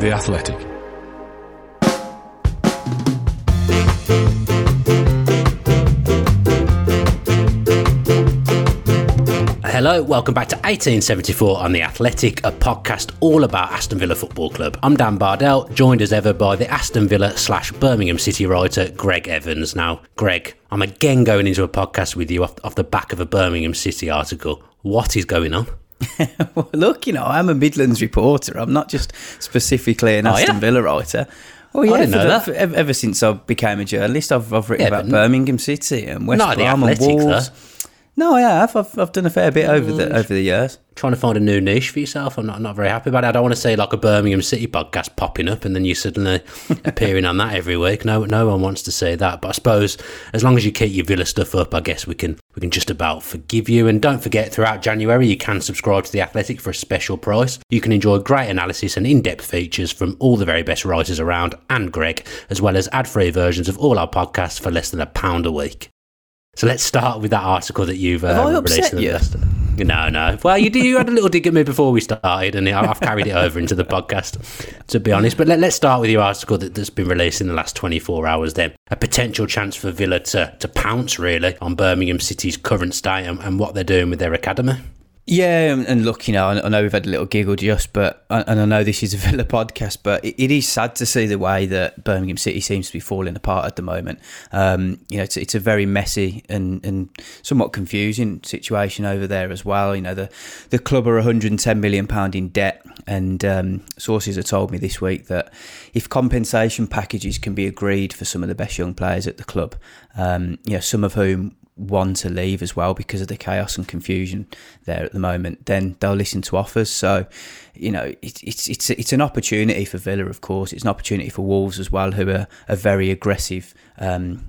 The Athletic. Hello, welcome back to 1874 on The Athletic, a podcast all about Aston Villa Football Club. I'm Dan Bardell, joined as ever by the Aston Villa slash Birmingham City writer Greg Evans. Now, Greg, I'm again going into a podcast with you off, off the back of a Birmingham City article. What is going on? well, look, you know, I'm a Midlands reporter. I'm not just specifically an Oh, Aston yeah? Villa writer. Well, I didn't know the- that. ever, ever since I became a journalist, I've, I've written Yeah, about Birmingham City and West Brom and Wolves. though. No, I have. I've, I've done a fair bit over the over the years. Trying to find a new niche for yourself. I'm not, not very happy about it. I don't want to see like a Birmingham City podcast popping up and then you suddenly appearing on that every week. No, no one wants to see that. But I suppose as long as you keep your Villa stuff up, I guess we can we can just about forgive you. And don't forget, throughout January, you can subscribe to the Athletic for a special price. You can enjoy great analysis and in-depth features from all the very best writers around and Greg, as well as ad-free versions of all our podcasts for less than a pound a week. So let's start with that article that you've uh, released. you? No, no. Well, you, did- you had a little dig at me before we started, and I've carried it over into the podcast, to be honest. But let, let's start with your article that, that's been released in the last 24 hours then. A potential chance for Villa to, to pounce, really, on Birmingham City's current state and, and what they're doing with their academy. Yeah, and, look, you know, I, know we've had a little giggle just, but and I know this is a Villa podcast, but it, it is sad to see the way that Birmingham City seems to be falling apart at the moment. Um, you know, it's, it's a very messy and, and somewhat confusing situation over there as well. You know, the the club are 110 million pound in debt, and um, sources have told me this week that if compensation packages can be agreed for some of the best young players at the club, um, you know, some of whom want to leave as well because of the chaos and confusion there at the moment, then they'll listen to offers. So, you know, it, it's it's it's an opportunity for Villa, of course. It's an opportunity for Wolves as well, who are a very aggressive um,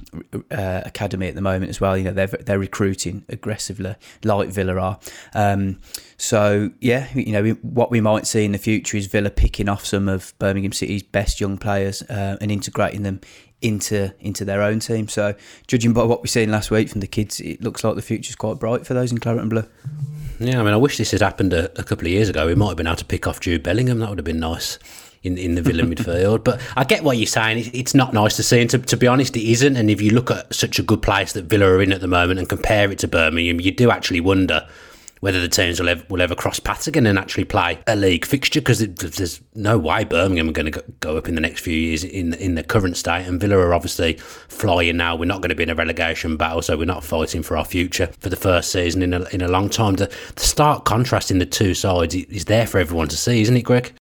uh, academy at the moment as well. You know, they're they're recruiting aggressively, like Villa are. Um, so yeah, you know, we- what we might see in the future is Villa picking off some of Birmingham City's best young players uh, and integrating them into into their own team. So, judging by what we've seen last week from the kids, it looks like the future's quite bright for those in claret and blue. Yeah, I mean, I wish this had happened a, a couple of years ago. We might have been able to pick off Jude Bellingham. That would have been nice in, in the Villa midfield. But I get what you're saying. It's, not nice to see. And to, to be honest, it isn't. And if you look at such a good place that Villa are in at the moment and compare it to Birmingham, you do actually wonder whether the teams will ever, will ever cross paths again and actually play a league fixture because there's no way Birmingham are going to go, up in the next few years in in the current state and Villa are obviously flying now. We're not going to be in a relegation battle so we're not fighting for our future for the first season in a, in a long time. The, the stark contrast in the two sides is there for everyone to see isn't it Greg?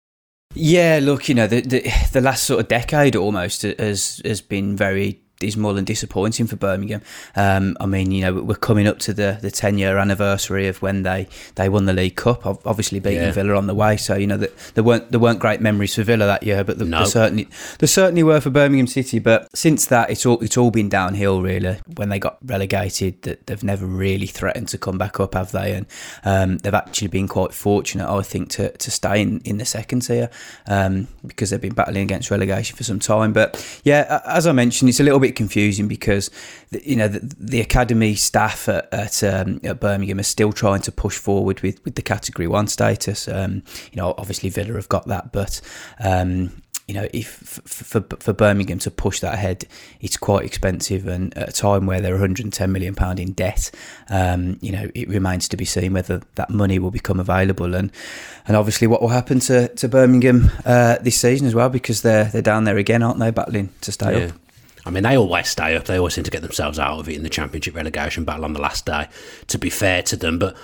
Yeah, look, you know, the the, the last sort of decade almost has has been very dismal than disappointing for Birmingham. Um, I mean, you know, we're coming up to the, the 10 year anniversary of when they, they won the League Cup, ob- obviously beating Yeah. Villa on the way. So, you know, the, there weren't there weren't great memories for Villa that year, but there, No. there certainly there certainly were for Birmingham City. But since that, it's all it's all been downhill really. When they got relegated, that they've never really threatened to come back up, have they? And um, they've actually been quite fortunate, I think, to, to stay in, in the second tier um, because they've been battling against relegation for some time. But yeah, as I mentioned, it's a little bit confusing because the, you know the, the academy staff at, at, um, at Birmingham are still trying to push forward with, with the Category One status. Um, you know, obviously Villa have got that, but um, you know, if f- for for Birmingham to push that ahead, it's quite expensive, and at a time where they're 110 million pound in debt, um, you know, it remains to be seen whether that money will become available, and and obviously what will happen to to Birmingham uh, this season as well, because they're they're down there again, aren't they, battling to stay Yeah. up. I mean, they always stay up. They always seem to get themselves out of it in the championship relegation battle on the last day. To be fair to them, but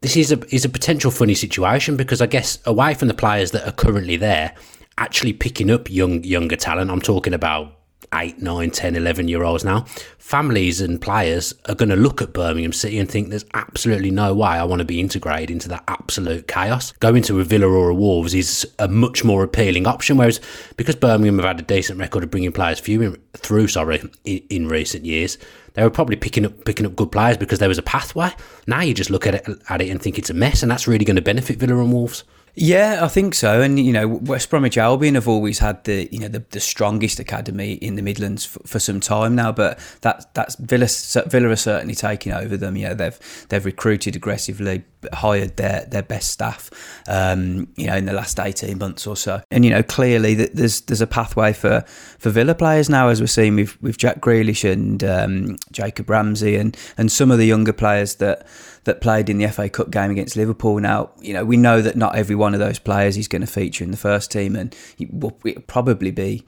this is a is a potential funny situation because I guess away from the players that are currently there, actually picking up young younger talent. I'm talking about 8, 9, 10, 11 year olds now. Families and players are going to look at Birmingham City and think there's absolutely no way I want to be integrated into that absolute chaos. Going to a Villa or a Wolves is a much more appealing option. Whereas because Birmingham have had a decent record of bringing players through, sorry, in, in recent years, they were probably picking up picking up good players because there was a pathway. Now you just look at it at it and think it's a mess, and that's really going to benefit Villa and Wolves. Yeah, I think so. And you know, West Bromwich Albion have always had the you know the, the strongest academy in the Midlands for, for some time now. But that that's Villa Villa are certainly taking over them. You know, they've they've recruited aggressively, hired their their best staff. Um, you know, in the last eighteen months or so. And you know, clearly there's there's a pathway for for Villa players now, as we're seeing with with Jack Grealish and um, Jacob Ramsey and and some of the younger players that that played in the FA Cup game against Liverpool. Now, you know, we know that not every one of those players is going to feature in the first team, and it will probably be,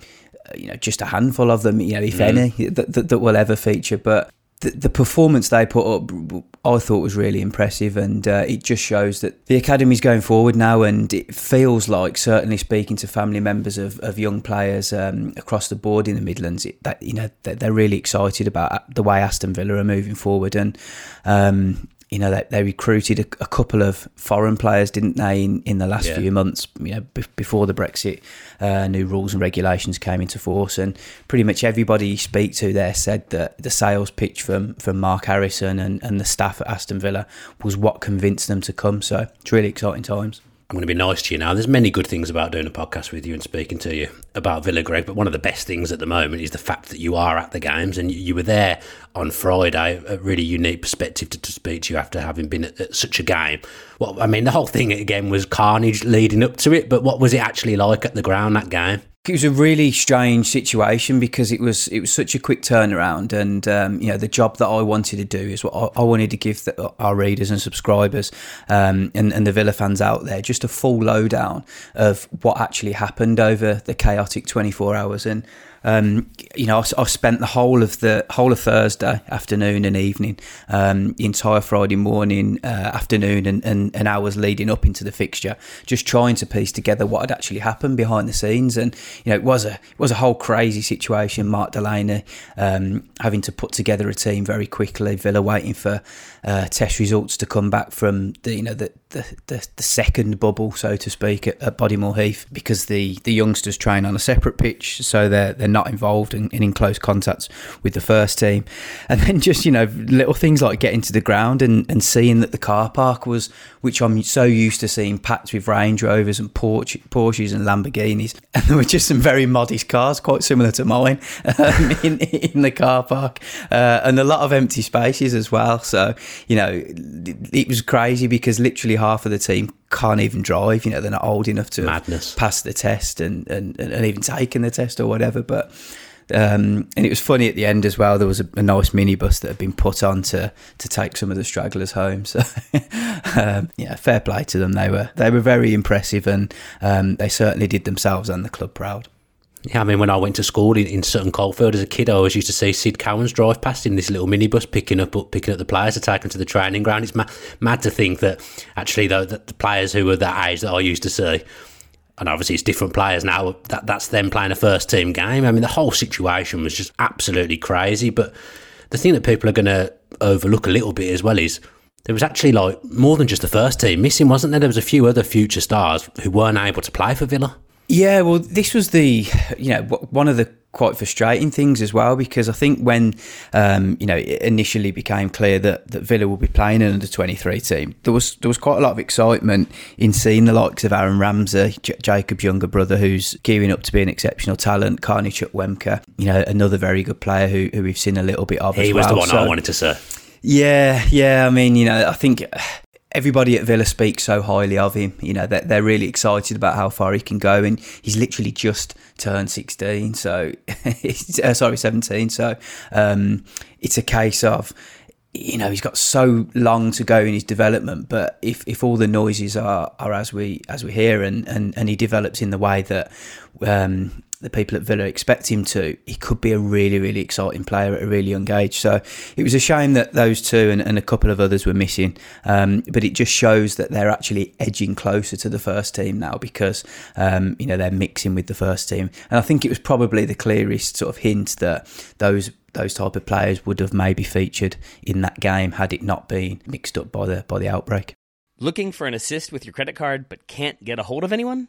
uh, you know, just a handful of them, you know, if mm. any, that, that, that will ever feature. But the, the, performance they put up, I thought was really impressive, and uh, it just shows that the academy's going forward now. And it feels like, certainly speaking to family members of, of young players um, across the board in the Midlands, it, that you know they're really excited about the way Aston Villa are moving forward, and um, you know, they, they recruited a, a, couple of foreign players, didn't they, in, in the last yeah. few months, you know, b- before the Brexit uh, new rules and regulations came into force. And pretty much everybody you speak to there said that the sales pitch from, from Mark Harrison and, and the staff at Aston Villa was what convinced them to come. So it's really exciting times. I'm going to be nice to you now. There's many good things about doing a podcast with you and speaking to you about Villa Greg, but one of the best things at the moment is the fact that you are at the games and you, were there on Friday. A really unique perspective to, to speak to you after having been at, at, such a game. Well, I mean, the whole thing again was carnage leading up to it, but what was it actually like at the ground that game? It was a really strange situation because it was it was such a quick turnaround, and um, you know the job that I wanted to do is what I, I wanted to give the, our readers and subscribers um, and, and the Villa fans out there just a full lowdown of what actually happened over the chaotic 24 hours. And um, you know, I, I, spent the whole of the whole of Thursday afternoon and evening, um, the entire Friday morning, uh, afternoon, and, and, and, hours leading up into the fixture, just trying to piece together what had actually happened behind the scenes. And you know, it was a it was a whole crazy situation. Mark Delaney um, having to put together a team very quickly. Villa waiting for uh, test results to come back from the you know the the, the, the second bubble, so to speak, at, at Bodymoor Heath because the, the youngsters train on a separate pitch, so they're they're not involved and in, in, close contact with the first team. And then just you know little things like getting to the ground and, and seeing that the car park was, which I'm so used to seeing packed with Range Rovers and Porsche, Porsches and Lamborghinis, and there were just some very modest cars, quite similar to mine, um, in in the car park, uh, and a lot of empty spaces as well. So you know it was crazy because literally half of the team can't even drive. You know, they're not old enough to Madness. pass the test and, and, and even taken the test or whatever. But um, and it was funny at the end as well. There was a, a, nice minibus that had been put on to, to take some of the stragglers home. So, um, yeah, fair play to them. They were they were very impressive, and um, they certainly did themselves and the club proud. Yeah, I mean, when I went to school in, in Sutton Coldfield as a kid, I always used to see Sid Cowans drive past in this little minibus, picking up picking up the players to take them to the training ground. It's mad, mad to think that actually, though, that the players who were that age that I used to see, and obviously it's different players now. That that's them playing a first team game. I mean, the whole situation was just absolutely crazy. But the thing that people are going to overlook a little bit as well is there was actually like more than just the first team missing, wasn't there? There was a few other future stars who weren't able to play for Villa. Yeah, well, this was the you know one of the quite frustrating things as well because I think when um, you know it initially became clear that, that Villa would be playing an under twenty three team, there was there was quite a lot of excitement in seeing the likes of Aaron Ramsey, J- Jacob's younger brother, who's gearing up to be an exceptional talent, Carney Chukwuemeka, you know another very good player who, who we've seen a little bit of. He was well. the one so, I wanted to say. Yeah, yeah. I mean, you know, I think everybody at Villa speaks so highly of him. You know, they're, they're really excited about how far he can go, and he's literally just turned 16, so uh, sorry, 17. So um, it's a case of you know he's got so long to go in his development but if, if all the noises are, are as we as we hear and, and, and he develops in the way that um, the people at Villa expect him to, he could be a really, really exciting player at a really young age. So it was a shame that those two and, and a couple of others were missing. Um, but it just shows that they're actually edging closer to the first team now because, um, you know, they're mixing with the first team. And I think it was probably the clearest sort of hint that those those type of players would have maybe featured in that game had it not been mixed up by the by the outbreak. Looking for an assist with your credit card but can't get a hold of anyone?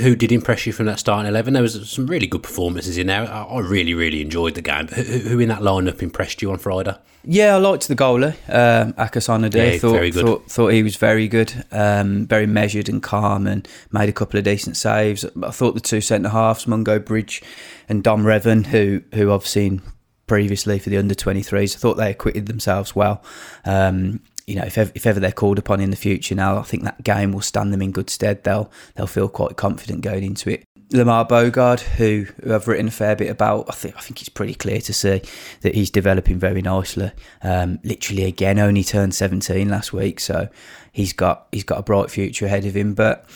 Who did impress you from that starting 11? There was some really good performances in there. I I really, really enjoyed the game. Who, who in that lineup impressed you on Friday? Yeah, I liked the goalie, um, Akasanade. Yeah, thought, very good. Thought, thought he was very good, um, very measured and calm, and made a couple of decent saves. I thought the two centre halves, Mungo Bridge and Dom Revan, who who I've seen previously for the under 23s, I thought they acquitted themselves well. Um, you know, if ever, if ever they're called upon in the future now, I think that game will stand them in good stead. They'll they'll feel quite confident going into it. Lamare Bogarde, who, who I've written a fair bit about, I think I think it's pretty clear to see that he's developing very nicely. Um, literally, again, only turned 17 last week, so he's got he's got a bright future ahead of him. But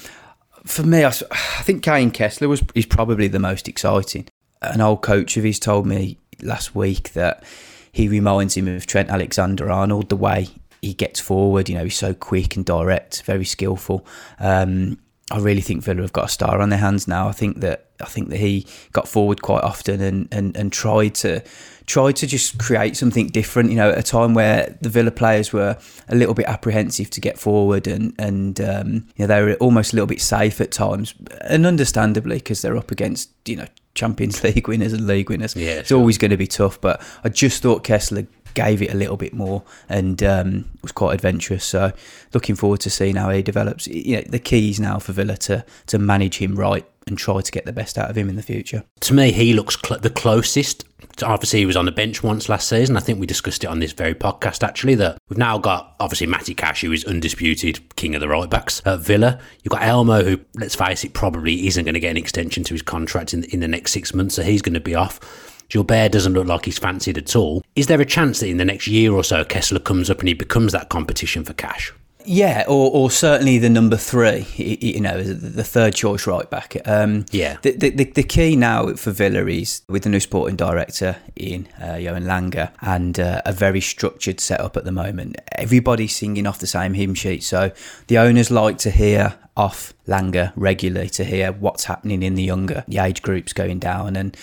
for me, I think Kaine Kesler was is probably the most exciting. An old coach of his told me last week that he reminds him of Trent Alexander Arnold, the way he gets forward. You know, he's so quick and direct, very skillful. Um, I really think Villa have got a star on their hands now. I think that I think that he got forward quite often and, and, and tried to tried to just create something different. You know, at a time where the Villa players were a little bit apprehensive to get forward and and um, you know they were almost a little bit safe at times, and understandably because they're up against you know Champions League winners and league winners. Yeah, it's sure. always going to be tough. But I just thought Kesler gave it a little bit more and um, was quite adventurous. So looking forward to seeing how he develops. You know, the key is now for Villa to to manage him right and try to get the best out of him in the future. To me, he looks cl- the closest. Obviously, he was on the bench once last season. I think we discussed it on this very podcast, actually, that we've now got, obviously, Matty Cash, who is undisputed king of the right backs at Villa. You've got Elmo, who, let's face it, probably isn't going to get an extension to his contract in, in the next six months, so he's going to be off. Gilbert doesn't look like he's fancied at all. Is there a chance that in the next year or so, Kesler comes up and he becomes that competition for Cash? Yeah, or, or certainly the number three, you know, the the third choice right back. Um, Yeah. The, the, the, the key now for Villa is with the new sporting director in uh, Johan Lange and uh, a very structured setup at the moment. Everybody's singing off the same hymn sheet. So the owners like to hear off Langer regularly to hear what's happening in the younger, the age groups going down. And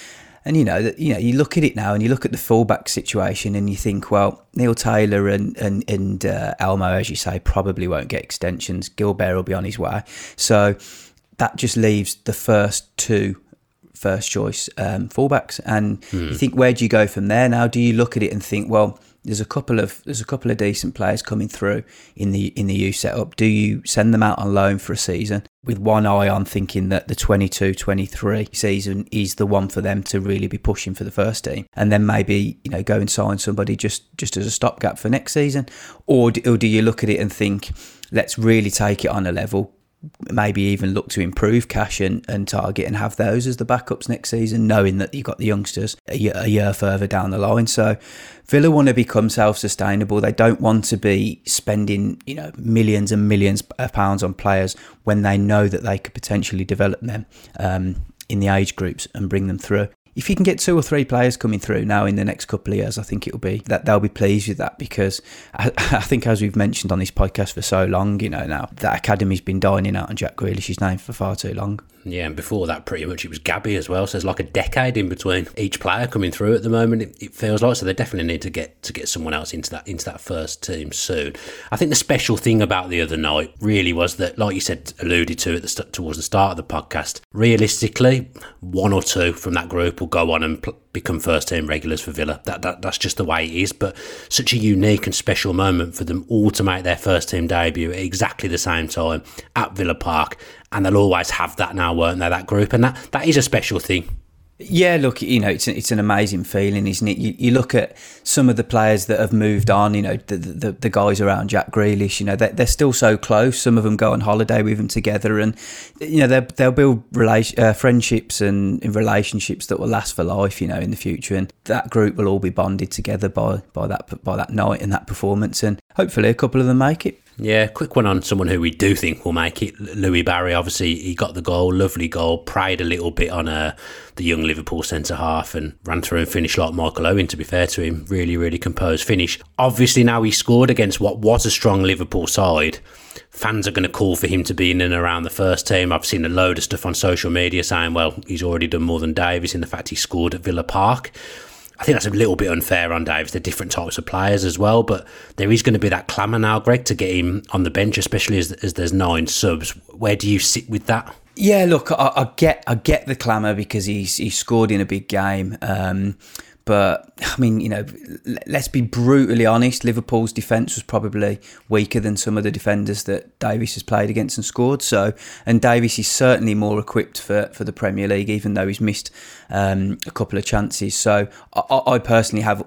and you know that you know you look at it now and you look at the fullback situation and you think, well, Neil Taylor and and and uh, Elmo, as you say, probably won't get extensions. Gilbert will be on his way, so that just leaves the first two first choice um, fullbacks. And you think, where do you go from there? Now, do you look at it and think, well, there's a couple of there's a couple of decent players coming through in the in the U setup. Do you send them out on loan for a season? With one eye on thinking that the 22-23 season is the one for them to really be pushing for the first team, and then maybe you know go and sign somebody just just as a stopgap for next season, or do, or do you look at it and think, let's really take it on a level, maybe even look to improve cash and, and target and have those as the backups next season, knowing that you've got the youngsters a year, a year further down the line. So Villa want to become self-sustainable. They don't want to be spending, you know, millions and millions of pounds on players when they know that they could potentially develop them um, in the age groups and bring them through. If you can get two or three players coming through now in the next couple of years, I think it'll be that they'll be pleased with that because I, I think, as we've mentioned on this podcast for so long, you know, now that academy's been dining out on Jack Grealish's name for far too long. Yeah, and before that, pretty much it was Gabby as well. So there's like a decade in between each player coming through at the moment. It, it feels like so they definitely need to get to get someone else into that into that first team soon. I think the special thing about the other night really was that, like you said, alluded to at the towards the start of the podcast. Realistically, one or two from that group will go on and pl- become first team regulars for Villa. That, that that's just the way it is. But such a unique and special moment for them all to make their first team debut at exactly the same time at Villa Park, and they'll always have that now, won't they? That group, and that that is a special thing. Yeah, look, you know, it's it's an amazing feeling, isn't it? You, you look at some of the players that have moved on. You know, the the, the guys around Jack Grealish. You know, they're, they're still so close. Some of them go on holiday with him together, and you know they'll build relation, uh, friendships and relationships that will last for life. You know, in the future, and that group will all be bonded together by by that by that night and that performance, and hopefully a couple of them make it. Yeah, quick one on someone who we do think will make it. Louie Barry, obviously, he got the goal, lovely goal, prayed a little bit on uh, the young Liverpool centre half and ran through and finished like Michael Owen, to be fair to him. Really, really composed finish. Obviously, now he scored against what was a strong Liverpool side. Fans are going to call for him to be in and around the first team. I've seen a load of stuff on social media saying, well, he's already done more than Davies in the fact he scored at Villa Park. I think that's a little bit unfair on Davies. They're different types of players as well, but there is going to be that clamour now, Greg, to get him on the bench, especially as, as there's nine subs. Where do you sit with that? Yeah, look, I, I get I get the clamour because he's he scored in a big game. Um, but I mean, you know, let's be brutally honest. Liverpool's defence was probably weaker than some of the defenders that Davies has played against and scored. So, and Davies is certainly more equipped for, for the Premier League, even though he's missed um, a couple of chances. So, I, I personally have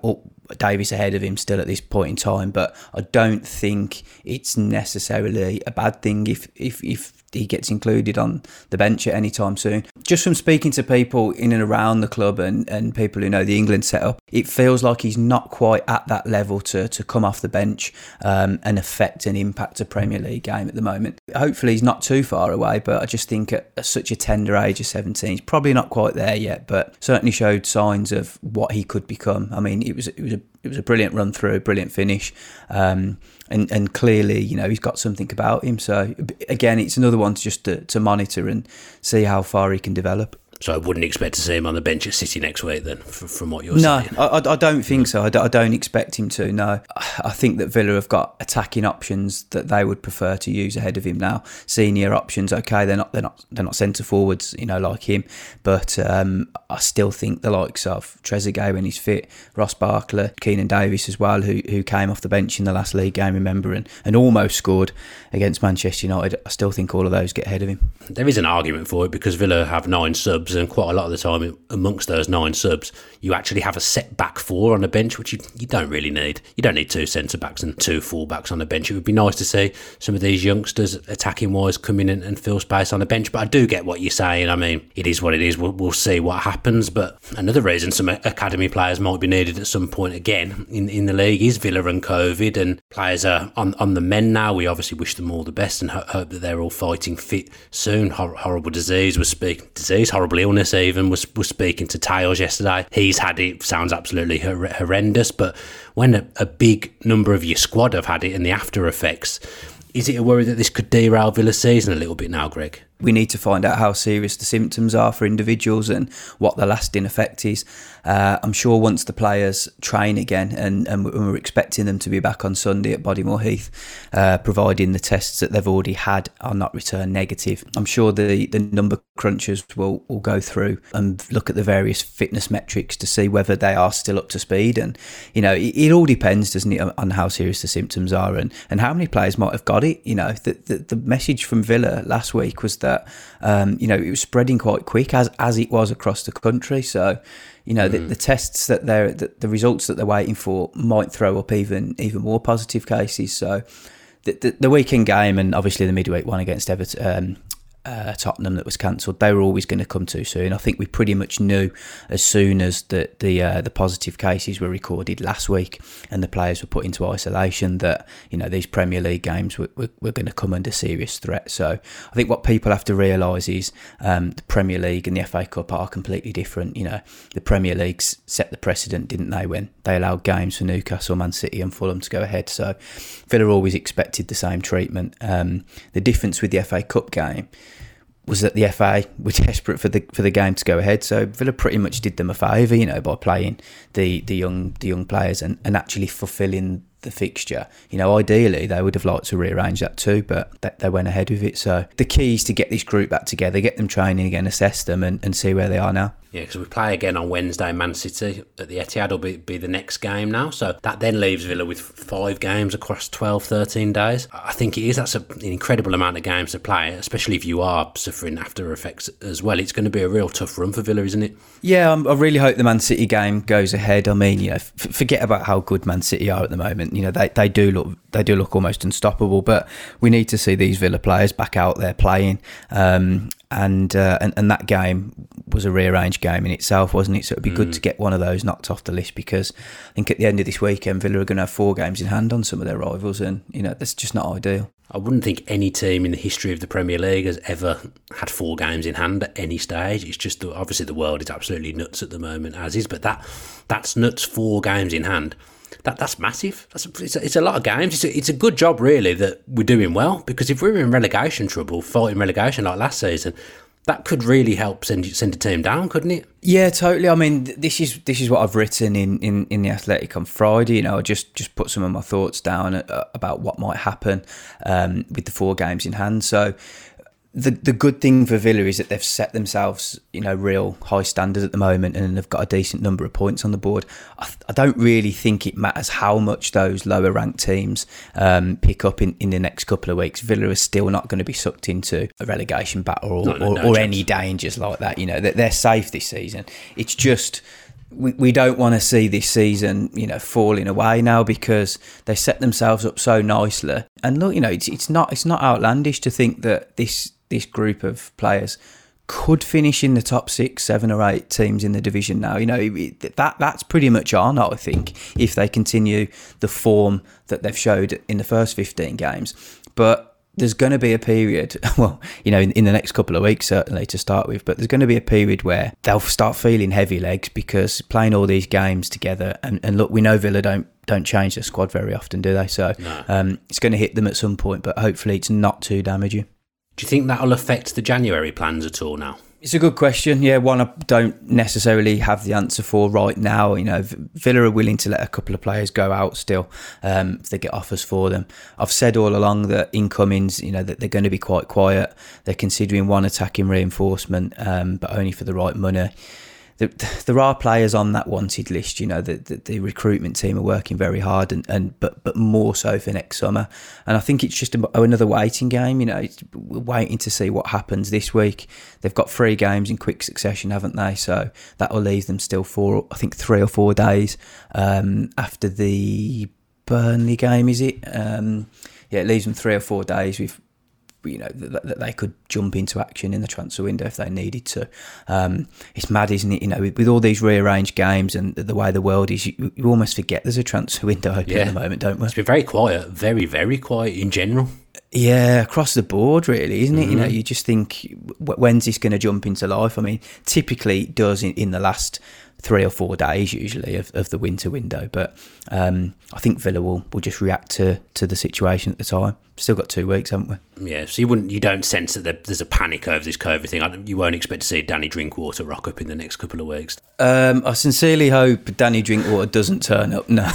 Davies ahead of him still at this point in time, but I don't think it's necessarily a bad thing if if if he gets included on the bench at any time soon. Just from speaking to people in and around the club and, and people who know the England setup, it feels like he's not quite at that level to, to come off the bench um, and affect and impact a Premier League game at the moment. Hopefully, he's not too far away, but I just think at, at such a tender age of 17, he's probably not quite there yet, but certainly showed signs of what he could become. I mean, it was it was a it was a brilliant run through, brilliant finish. Um, and and clearly, you know, he's got something about him. So again, it's another one to just to, to monitor and see how far he can develop. So I wouldn't expect to see him on the bench at City next week, then, from what you're no, saying. No, I, I, don't think so. I don't, I don't expect him to. No, I think that Villa have got attacking options that they would prefer to use ahead of him now. Senior options, okay, they're not they're not they're not centre forwards, you know, like him. But um, I still think the likes of Trezeguet when he's fit, Ross Barkley, Keinan Davis as well, who who came off the bench in the last league game, remember, and, and almost scored against Manchester United. I still think all of those get ahead of him. There is an argument for it because Villa have nine subs and quite a lot of the time amongst those nine subs, you actually have a set back four on the bench, which you, you don't really need. You don't need two centre backs and two full backs on the bench. It would be nice to see some of these youngsters attacking wise come in and, and fill space on the bench. But I do get what you're saying. I mean, it is what it is. We'll, we'll see what happens. But another reason some academy players might be needed at some point again in, in the league is Villa and COVID, and players are on, on the men now. We obviously wish them all the best and ho- hope that they're all fighting fit soon. Hor- horrible disease was speaking disease, horrible illness even was was speaking to Tails yesterday. He's had it. Sounds absolutely hor- horrendous. But when a, a big number of your squad have had it and the after effects, is it a worry that this could derail Villa's season a little bit now, Greg? We need to find out how serious the symptoms are for individuals and what the lasting effect is. Uh, I'm sure once the players train again, and, and we're expecting them to be back on Sunday at Bodymoor Heath, uh, providing the tests that they've already had are not returned negative, I'm sure the, the number crunchers will, will go through and look at the various fitness metrics to see whether they are still up to speed. And, you know, it, it all depends, doesn't it, on how serious the symptoms are and, and how many players might have got it. You know, the, the, the message from Villa last week was that um, you know it was spreading quite quick as as it was across the country. So you know mm. the, the, tests that they're the, the, results that they're waiting for might throw up even even more positive cases. So. The, the, the weekend game and obviously the midweek one against Everton, um, uh, Tottenham that was cancelled, they were always going to come too soon. I think we pretty much knew as soon as the the, uh, the positive cases were recorded last week and the players were put into isolation that you know these Premier League games were, were, were going to come under serious threat. So I think what people have to realise is um, the Premier League and the FA Cup are completely different. You know, the Premier League set the precedent, didn't they, when they allowed games for Newcastle, Man City, and Fulham to go ahead. So Villa always expected the same treatment. Um, the difference with the FA Cup game was that the FA were desperate for the for the game to go ahead. So Villa pretty much did them a favour, you know, by playing the the young the young players and, and actually fulfilling the fixture. You know, ideally they would have liked to rearrange that too, but they, they went ahead with it. So the key is to get this group back together, get them training again, assess them, and, and see where they are now. Yeah, because we play again on Wednesday. Man City at the Etihad will be, be the next game now. So that then leaves Villa with five games across 12, 13 days. I think it is. That's a, an incredible amount of games to play, especially if you are suffering after effects as well. It's going to be a real tough run for Villa, isn't it? Yeah, I'm, i really hope the Man City game goes ahead. I mean, you know, f- forget about how good Man City are at the moment. You know, they, they do look they do look almost unstoppable, but we need to see these Villa players back out there playing. Um, and, uh, and and that game was a rearranged game in itself, wasn't it? So it'd be mm. good to get one of those knocked off the list because I think at the end of this weekend, Villa are going to have four games in hand on some of their rivals, and you know that's just not ideal. I wouldn't think any team in the history of the Premier League has ever had four games in hand at any stage. It's just obviously the world is absolutely nuts at the moment, as is, but that that's nuts. Four games in hand that that's massive. That's a, it's, a, it's a lot of games. It's a, it's a good job, really, that we're doing well because if we were in relegation trouble, fighting relegation like last season, that could really help send send a team down, couldn't it? Yeah, totally. I mean, this is this is what I've written in, in, in the Athletic on Friday. You know, I just just put some of my thoughts down uh, about what might happen um, with the four games in hand. So the the good thing for Villa is that they've set themselves, you know, real high standards at the moment, and they've got a decent number of points on the board. I, I don't really think it matters how much those lower ranked teams um, pick up in, in the next couple of weeks. Villa is still not going to be sucked into a relegation battle or, no, no, or, no or any dangers like that. You know, that they're safe this season. It's just we, we don't want to see this season, you know, falling away now because they set themselves up so nicely. And look, you know, it's, it's not it's not outlandish to think that this this group of players could finish in the top six, seven or eight teams in the division now. You know, that that's pretty much on, I think, if they continue the form that they've showed in the first 15 games. But there's going to be a period, well, you know, in, in, the next couple of weeks, certainly to start with, but there's going to be a period where they'll start feeling heavy legs because playing all these games together, and, and look, we know Villa don't don't change their squad very often, do they? So no. um, it's going to hit them at some point, but hopefully it's not too damaging. Do you think that'll affect the January plans at all now? It's a good question. Yeah, one I don't necessarily have the answer for right now. You know, Villa are willing to let a couple of players go out still um, if they get offers for them. I've said all along that incomings, you know, that they're going to be quite quiet. They're considering one attacking reinforcement, um, but only for the right money there are players on that wanted list. You know, the, the, the, recruitment team are working very hard, and, and but but more so for next summer. And I think it's just another waiting game. You know, we're waiting to see what happens this week. They've got three games in quick succession, haven't they? So that will leave them still four, I think, three or four days um, after the Burnley game. Is it? Um, yeah, it leaves them three or four days with you know that, that, they could jump into action in the transfer window if they needed to. Um, it's mad, isn't it? You know, with, with, all these rearranged games and the way the world is, you, you almost forget there's a transfer window open yeah. at the moment, don't we? It's been very quiet, very very quiet in general. Yeah, across the board, really, isn't it? Mm-hmm. You know, mm-hmm. you just think, when's this going to jump into life? I mean, typically it does in, in the last three or four days usually of, of the winter window. But um, I think Villa will, will just react to, to the situation at the time. Still got two weeks, haven't we? Yeah, so you wouldn't you don't sense that there's a panic over this COVID thing. You won't expect to see Danny Drinkwater rock up in the next couple of weeks. Um, I sincerely hope Danny Drinkwater doesn't turn up. No.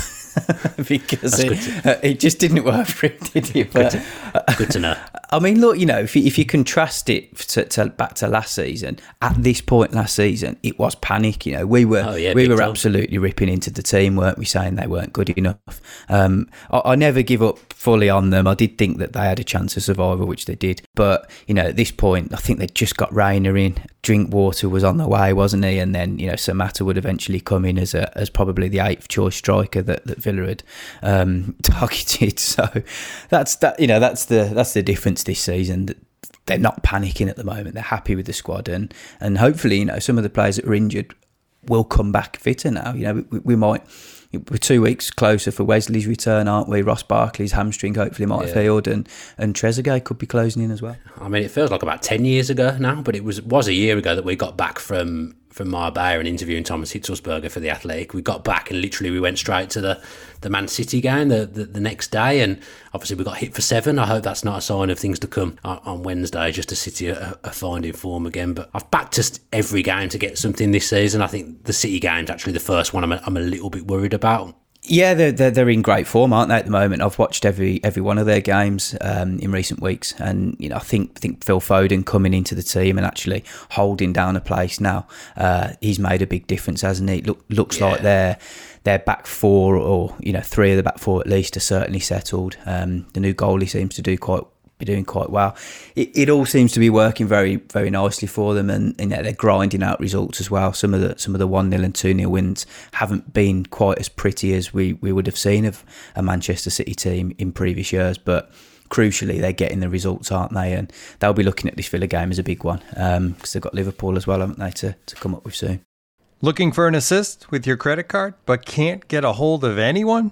because it, uh, it, just didn't work for him, did it? But, good, to, good to know. I mean, look, you know, if you, if you contrast it to, to, back to last season, at this point last season, it was panic. You know, we were oh, yeah, we were time. absolutely ripping into the team, weren't we? Saying they weren't good enough. Um, I, I, never give up fully on them. I did think that they had a chance of which they did. But you know, at this point, I think they'd just got Reina in. Drinkwater was on the way, wasn't he? And then you know, Samatta would eventually come in as a as probably the eighth choice striker that, that Villa had um, targeted. So that's that. You know, that's the that's the difference this season. They're not panicking at the moment. They're happy with the squad, and and hopefully, you know, some of the players that are injured will come back fitter now. You know, we, we might we're two weeks closer for Wesley's return, aren't we? Ross Barkley's hamstring hopefully might have healed, and and Trezeguet could be closing in as well. I mean, it feels like about ten years ago now, but it was was a year ago that we got back from from Marbella and interviewing Thomas Hitzlsperger for the Athletic. We got back and literally we went straight to the, the Man City game the, the, the next day, and obviously we got hit for seven. I hope that's not a sign of things to come on, Wednesday. Just to City are finding form again, but I've backed just every game to get something this season. I think the City game's actually the first one I'm a, I'm a little bit worried about Yeah, they're, they're, they're in great form, aren't they? At the moment, I've watched every every one of their games um, in recent weeks, and you know, I think I think Phil Foden coming into the team and actually holding down a place now, uh, he's made a big difference, hasn't he? Look, looks like they're their back four or you know three of the back four at least are certainly settled. Um, the new goalie seems to do quite be doing quite well. It, it all seems to be working very very nicely for them, and, and they're grinding out results as well. Some of the some of the one 0 and two 0 wins haven't been quite as pretty as we, we would have seen of a Manchester City team in previous years, but. Crucially, they're getting the results, aren't they? And they'll be looking at this Villa game as a big one because um, they've got Liverpool as well, haven't they, to, to come up with soon. Looking for an assist with your credit card but can't get a hold of anyone?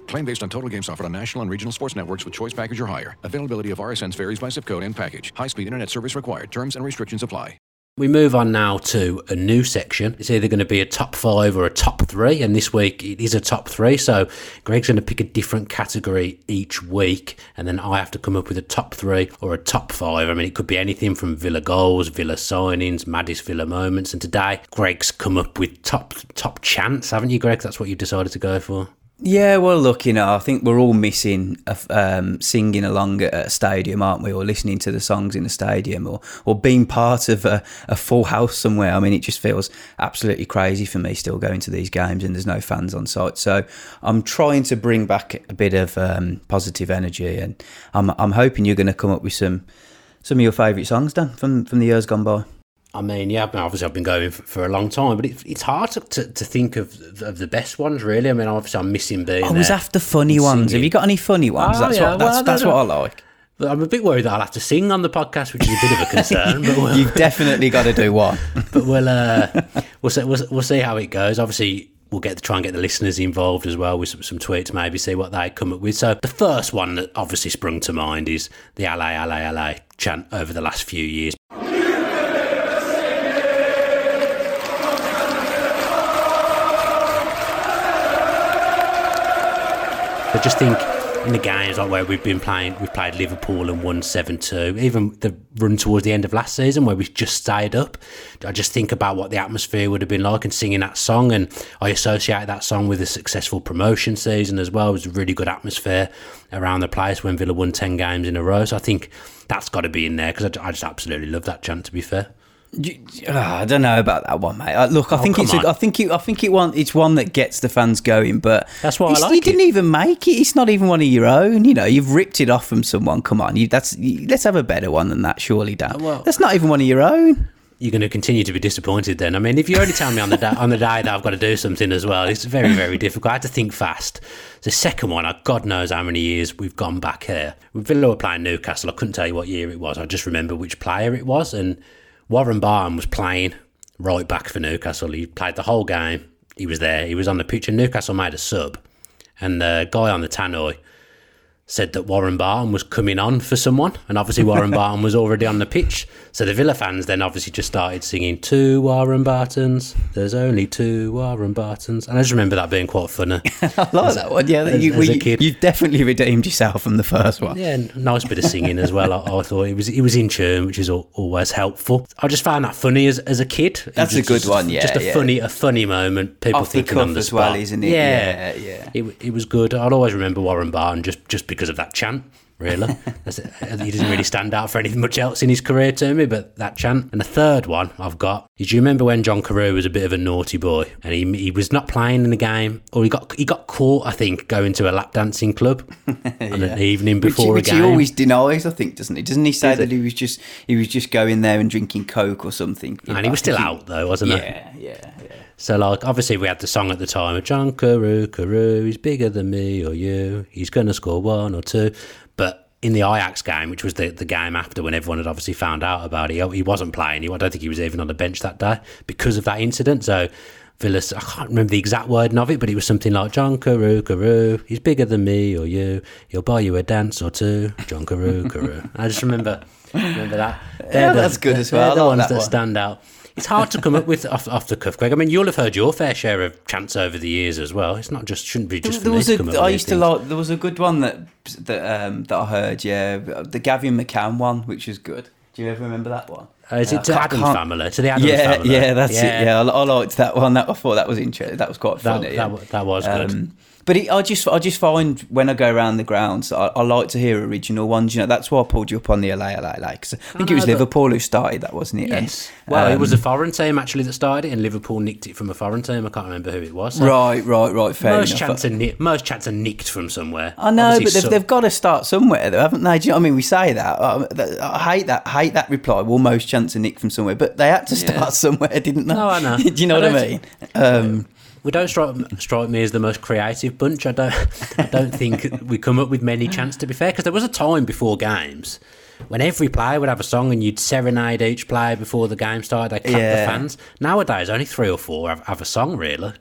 Claim based on total games offered on national and regional sports networks with choice package or higher. Availability of RSNs varies by zip code and package. High-speed internet service required. Terms and restrictions apply. We move on now to a new section. It's either going to be a top five or a top three, and this week it is a top three. So Greg's going to pick a different category each week, and then I have to come up with a top three or a top five. I mean, it could be anything from Villa goals, Villa signings, maddest Villa moments, and today Greg's come up with top top chance, haven't you, Greg? That's what you decided to go for. Yeah, well, look, you know, I think we're all missing um, singing along at a stadium, aren't we? Or listening to the songs in the stadium, or or being part of a, a, full house somewhere. I mean, it just feels absolutely crazy for me still going to these games and there's no fans on site. So I'm trying to bring back a bit of um, positive energy, and I'm I'm hoping you're going to come up with some some of your favourite songs, Dan, from from the years gone by. I mean, yeah, obviously I've been going for, for a long time, but it, it's hard to, to, to, think of of the best ones, really. I mean, obviously I'm missing being. I was after funny ones. Have you got any funny ones? Oh, that's yeah, what that's, well, that's what I like. I'm a bit worried that I'll have to sing on the podcast, which is a bit of a concern. but we'll, You've definitely got to do one. but we'll uh, we'll see we'll, we'll see how it goes. Obviously, we'll get to try and get the listeners involved as well with some, some, tweets, maybe see what they come up with. So the first one that obviously sprung to mind is the LA LA LA chant over the last few years. I just think in the games like where we've been playing, we've played Liverpool and won seven two. Even the run towards the end of last season where we just stayed up. I just think about what the atmosphere would have been like and singing that song, and I associate that song with a successful promotion season as well. It was a really good atmosphere around the place when Villa won ten games in a row. So I think that's got to be in there because I, I just absolutely love that chant. To be fair. Oh, I don't know about that one, mate. Uh, look, I oh, think it's. A, I think it, I think it one. It's one that gets the fans going. But that's why I like You it. didn't even make it. It's not even one of your own. You know, you've ripped it off from someone. Come on, you, that's. You, let's have a better one than that, surely, Dan. Well, that's not even one of your own. You're going to continue to be disappointed then. I mean, if you only tell me on the da- on the day that I've got to do something as well, it's very very difficult. I had to think fast. The second one, God knows how many years we've gone back here. Villa were playing Newcastle. I couldn't tell you what year it was. I just remember which player it was and Warren Barton was playing right back for Newcastle. He played the whole game. He was there. He was on the pitch, and Newcastle made a sub. And the guy on the tannoy said that Warren Barton was coming on for someone, and obviously Warren Barton was already on the pitch. So the Villa fans then obviously just started singing two Warren Bartons. There's only two Warren Bartons, and I just remember that being quite funny. I like as, that one. Yeah, as, you, as a kid. you've definitely redeemed yourself from the first one. Yeah, nice bit of singing as well. I, I, thought it was it was in tune, which is always helpful. I just found that funny as, as a kid. That's a good one. Yeah, just a yeah. funny a funny moment. People Off thinking on the as spot. well, isn't it? Yeah, yeah. yeah. It, it was good. I'll always remember Warren Barton just just because of that chant really. he doesn't really stand out for anything much else in his career to me, but that chant. And the third one I've got is do you remember when John Carew was a bit of a naughty boy and he, he was not playing in the game or he got he got caught, I think, going to a lap dancing club yeah. on an evening before which, which a game. he always denies, I think, doesn't he? Doesn't he say that he was just he was just going there and drinking Coke or something? And he was still out though, wasn't yeah, he? Yeah, yeah, yeah. So, like, obviously, we had the song at the time of John Carew, Carew, he's bigger than me or you, he's going to score one or two. In the Ajax game, which was the, the game after when everyone had obviously found out about it, he wasn't playing. I don't think he was even on the bench that day because of that incident. So, Villas, I can't remember the exact wording of it, but it was something like John Carew, Carew, he's bigger than me or you, he'll buy you a dance or two. John Carew, Carew. I just remember, remember that. They're Yeah, the- that's good as they're well. I the ones that that stand out. It's hard to come up with off, off the cuff, Greg. I mean, you'll have heard your fair share of chants over the years as well. It's not just shouldn't be just for there was to a, come up I used to like. There was a good one that that um, that I heard. Yeah, the Gavin McCann one, which was good. Do you ever remember that one? Uh, is Uh, it to I can't- Adam's family? To the Adams yeah, family? yeah, that's it. Yeah, I, I liked that one. That I thought that was interesting. That was quite That, funny. that, yeah. wa- that was good. Um, but it, I just I just find when I go around the grounds, I, I like to hear original ones. You know, that's why I pulled you up on the LA LA LA because I think it was know, Liverpool who started that, wasn't it? And, yes. Well, it was a um, foreign team actually that started it, and Liverpool nicked it from a foreign team. I can't remember who it was. So right, right, right. Fair most enough. chants are ni- most chants are nicked from somewhere. I know, Obviously but they've, some- they've got to start somewhere, though, haven't they? Do you know what I mean? We say that. I, I hate that. Hate that reply. Well, most chants are nicked from somewhere, but they had to start somewhere, didn't they? No, I know. Do you know I what I mean? Um, We don't strike, strike me as the most creative bunch. I don't. I don't think we come up with many chants. To be fair, because there was a time before games when every player would have a song and you'd serenade each player before the game started. They clap Yeah. the fans. Nowadays, only three or four have, have a song really.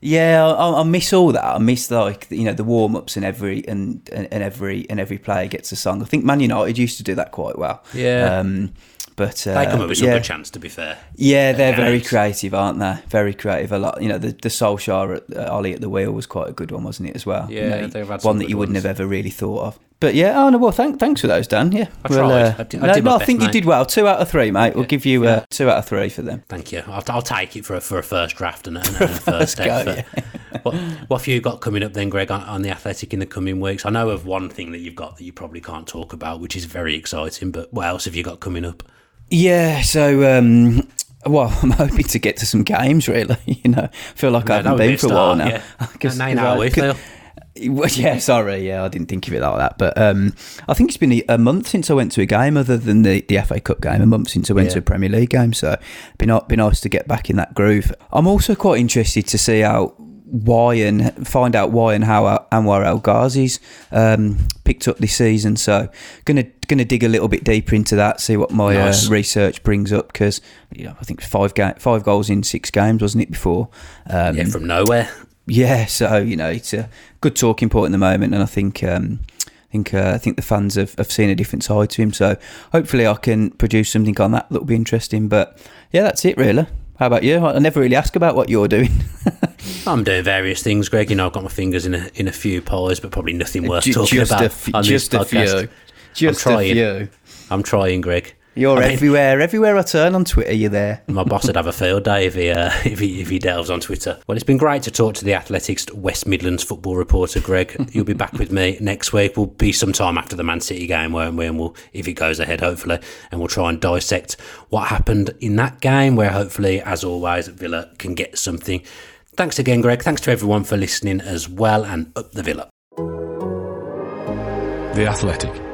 yeah, I, I miss all that. I miss like you know the warm ups and every and, and and every and every player gets a song. I think Man United used to do that quite well. Yeah. Um, but uh, They come up with some yeah. good chants. To be fair, Yeah, they're very creative, aren't they? Very creative. A lot, you know. The the Solskjaer at uh, Ole at the wheel was quite a good one, wasn't it? As well. You Yeah, know, they've had one that you wouldn't ones. have ever really thought of. But yeah, oh no, well, thank, thanks for those, Dan. Yeah, I Well, tried. uh, I did- I no, did no, I think you did well. Two out of three, mate. We'll give you uh, two out of three for them. thank you. I'll, I'll take it for a, for a first draft and a, and a first go, what, what have you got coming up then, Greg, on, on the Athletic in the coming weeks? I know of one thing that you've got that you probably can't talk about, which is very exciting. But what else have you got coming up? Yeah, so um, well, I'm hoping to get to some games. Really, you know, I feel like I Yeah, haven't been for a while now. yeah. 'Cause- Now you know how I- we. Well, yeah, sorry, yeah, I didn't think of it like that. But um, I think it's been a- a month since I went to a game, other than the, the FA Cup game. A month since I went Yeah. to a Premier League game, so been nice to get back in that groove. I'm also quite interested to see how why and find out why and how Anwar El Ghazi's um, picked up this season. So gonna gonna dig a little bit deeper into that, see what my Nice. uh, research brings up because you know, I think five ga- five goals in six games, wasn't it before? Um, Yeah, from nowhere. yeah, so you know it's a good talking point at the moment, and I think um, I think uh, I think the fans have, have seen a different side to him. So hopefully I can produce something on that that'll be interesting. But yeah, that's it really. How about you? I never really ask about what you're doing. I'm doing various things, Greg. You know, I've got my fingers in a in a few pies, but probably nothing worth talking just about a f- on just this a few. Just I'm a trying. few. I'm trying, Greg. You're I mean, everywhere. Everywhere I turn on Twitter, you're there. My boss would have a field day if he, uh, if he if he delves on Twitter. Well, it's been great to talk to the Athletics West Midlands football reporter, Greg. You'll be back with me next week. We'll be sometime after the Man City game, won't we? And we'll, if it goes ahead, hopefully, and we'll try and dissect what happened in that game, where hopefully, as always, Villa can get something. Thanks again, Greg. Thanks to everyone for listening as well, and up the Villa. The Athletic.